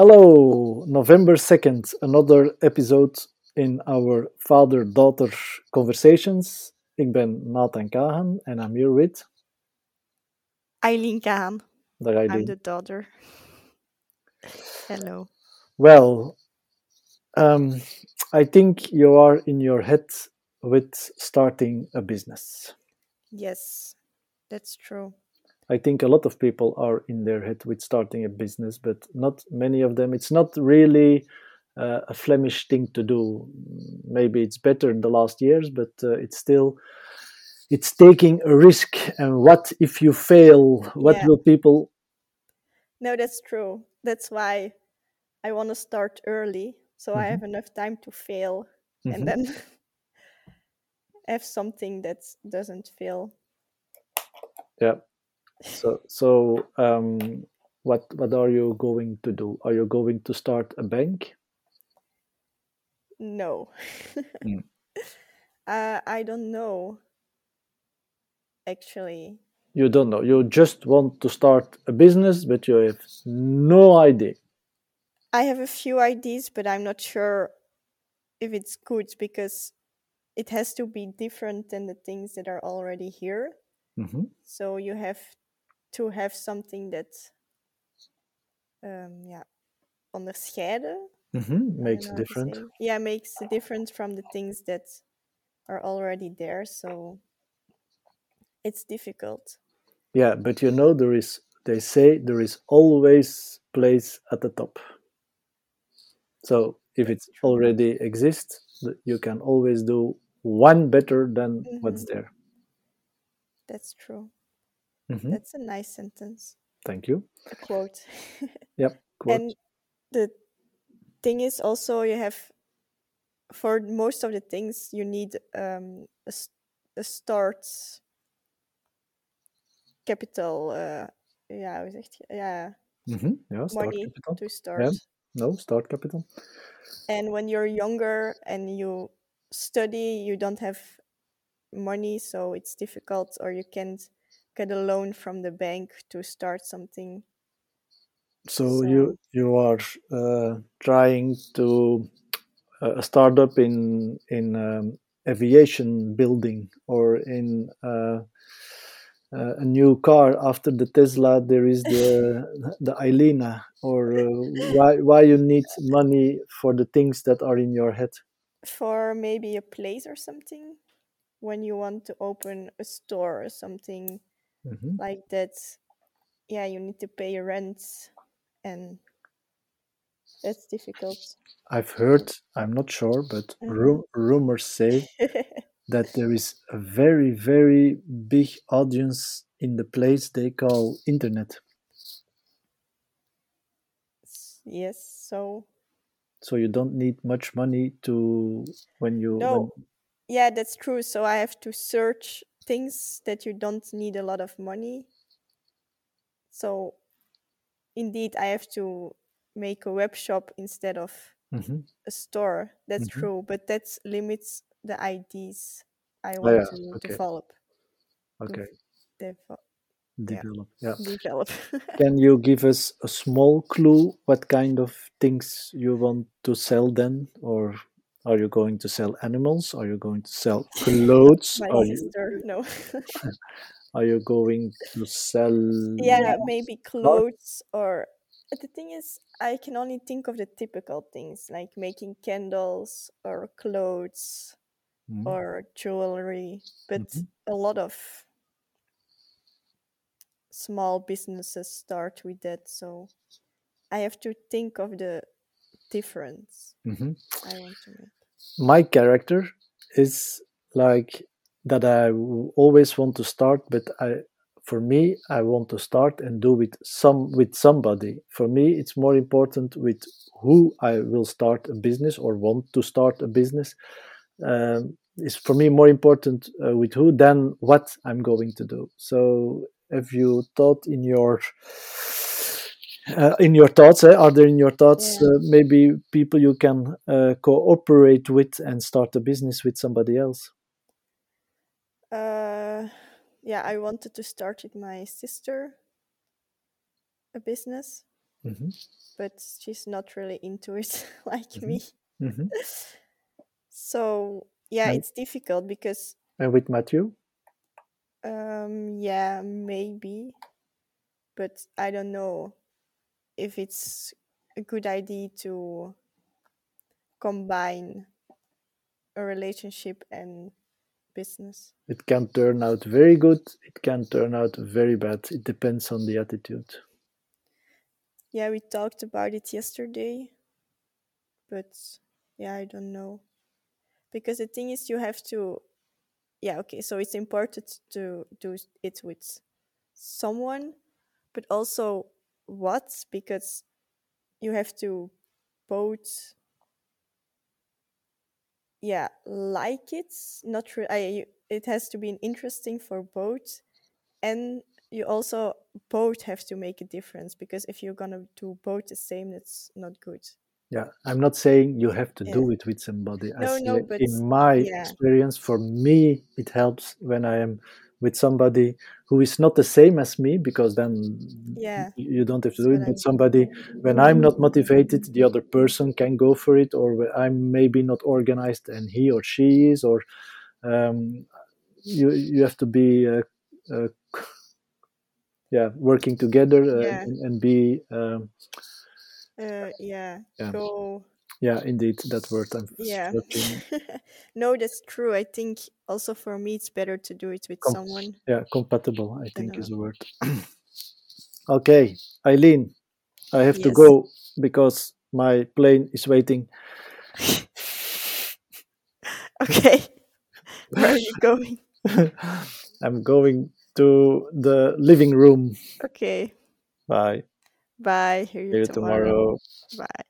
Hallo, November 2nd, another episode in our father-daughter conversations. Ik ben Nathan Kahan and I'm here with... Eileen Kahan. Dag I'm the daughter. Hello. Well, um, I think you are in your head with starting a business. Yes, that's true. I think a lot of people are in their head with starting a business, but not many of them. It's not really uh, a Flemish thing to do. Maybe it's better in the last years, but uh, it's still it's taking a risk. And what if you fail? What Yeah. will people? No, that's true. That's why I want to start early so I Mhm. have enough time to fail Mhm. and then have something that doesn't fail. Yeah. So so um, what what are you going to do? Are you going to start a bank? No. Mm. uh, I don't know. Actually, You don't know. You just want to start a business, but you have no idea. I have a few ideas, but I'm not sure if it's good because it has to be different than the things that are already here. hmm So you have to have something that, um, yeah, onderscheiden. hmm I Makes a difference. Yeah, makes a difference from the things that are already there. So it's difficult. Yeah, but you know there is. They say there is always place at the top. So if it already exists, you can always do one better than what's Mhm. there. That's true. Hmm That's a nice sentence. Thank you. A quote. Yep. Quote. And the thing is also you have for most of the things you need um, a, a start capital. Uh, ja, hoe zeg je? Ja, hmm Yeah. Start money capital. to start. No. Start capital. And when you're younger and you study, you don't have money, so it's difficult, or you can't get a loan from the bank to start something. So you you are uh, trying to uh, a startup in in um, aviation building or in uh, uh, a new car after the Tesla. There is the the Ilena. Or uh, why why you need money for the things that are in your head? For maybe a place or something, when you want to open a store or something hmm like that, yeah, you need to pay rent, and that's difficult. I've heard. I'm not sure, but Mhm. ru- rumors say that there is a very very big audience in the place they call internet. Yes, so so you don't need much money to when you No. when, yeah, that's true. So I have to search things that you don't need a lot of money. So indeed, I have to make a web shop instead of Mhm. a store. That's Mhm. true, but that limits the IDs I Oh, want yeah, to okay. develop. okay develop yeah develop. can you give us a small clue what kind of things you want to sell then or are you going to sell animals are you going to sell clothes My are you sister, no. are you going to sell yeah, maybe clothes or. But the thing is, I can only think of the typical things like making candles or clothes Mhm. or jewelry, but Mhm. a lot of small businesses start with that. So I have to think of the difference Mhm. I want to make. my character is like that I always want to start, but I, for me, I want to start and do with some with somebody. For me, it's more important with who I will start a business or want to start a business. Um, is for me more important uh, with who than what I'm going to do. So, have you thought in your uh, in your thoughts eh, are there in your thoughts Yeah. uh, maybe people you can uh, cooperate with and start a business with somebody else Uh, yeah, I wanted to start with my sister a business. hmm but she's not really into it like Mhm. me. hmm So yeah, And- it's difficult because And with Matthew? um yeah, maybe. But I don't know if it's a good idea to combine a relationship and business. It can turn out very good. It can turn out very bad. It depends on the attitude. Yeah, we talked about it yesterday. But yeah, I don't know. Because the thing is you have to yeah, okay, so it's important to do it with someone, but also what? Because you have to both yeah, like it. Not re- I, it has to be interesting for both. And you also both have to make a difference because if you're gonna do both the same, that's not good. Yeah, I'm not saying you have to Yeah. do it with somebody. I No, say no, but in my yeah. experience, for me, it helps when I am with somebody who is not the same as me, because then Yeah, you don't have to do it. But somebody, when I'm not motivated, the other person can go for it, or I'm maybe not organized and he or she is, or um, you you have to be uh, uh, yeah working together uh, Yeah. and, and be um, Uh, yeah, Yeah. go. Yeah indeed that word I'm Yeah. no, that's true. I think also for me, it's better to do it with Com- someone. yeah compatible I think is the word. okay, Eileen, I have to go because my plane is waiting. Okay. Where are you going? I'm going to the living room. Okay. Bye. Bye. Hear you See you tomorrow. tomorrow. Bye.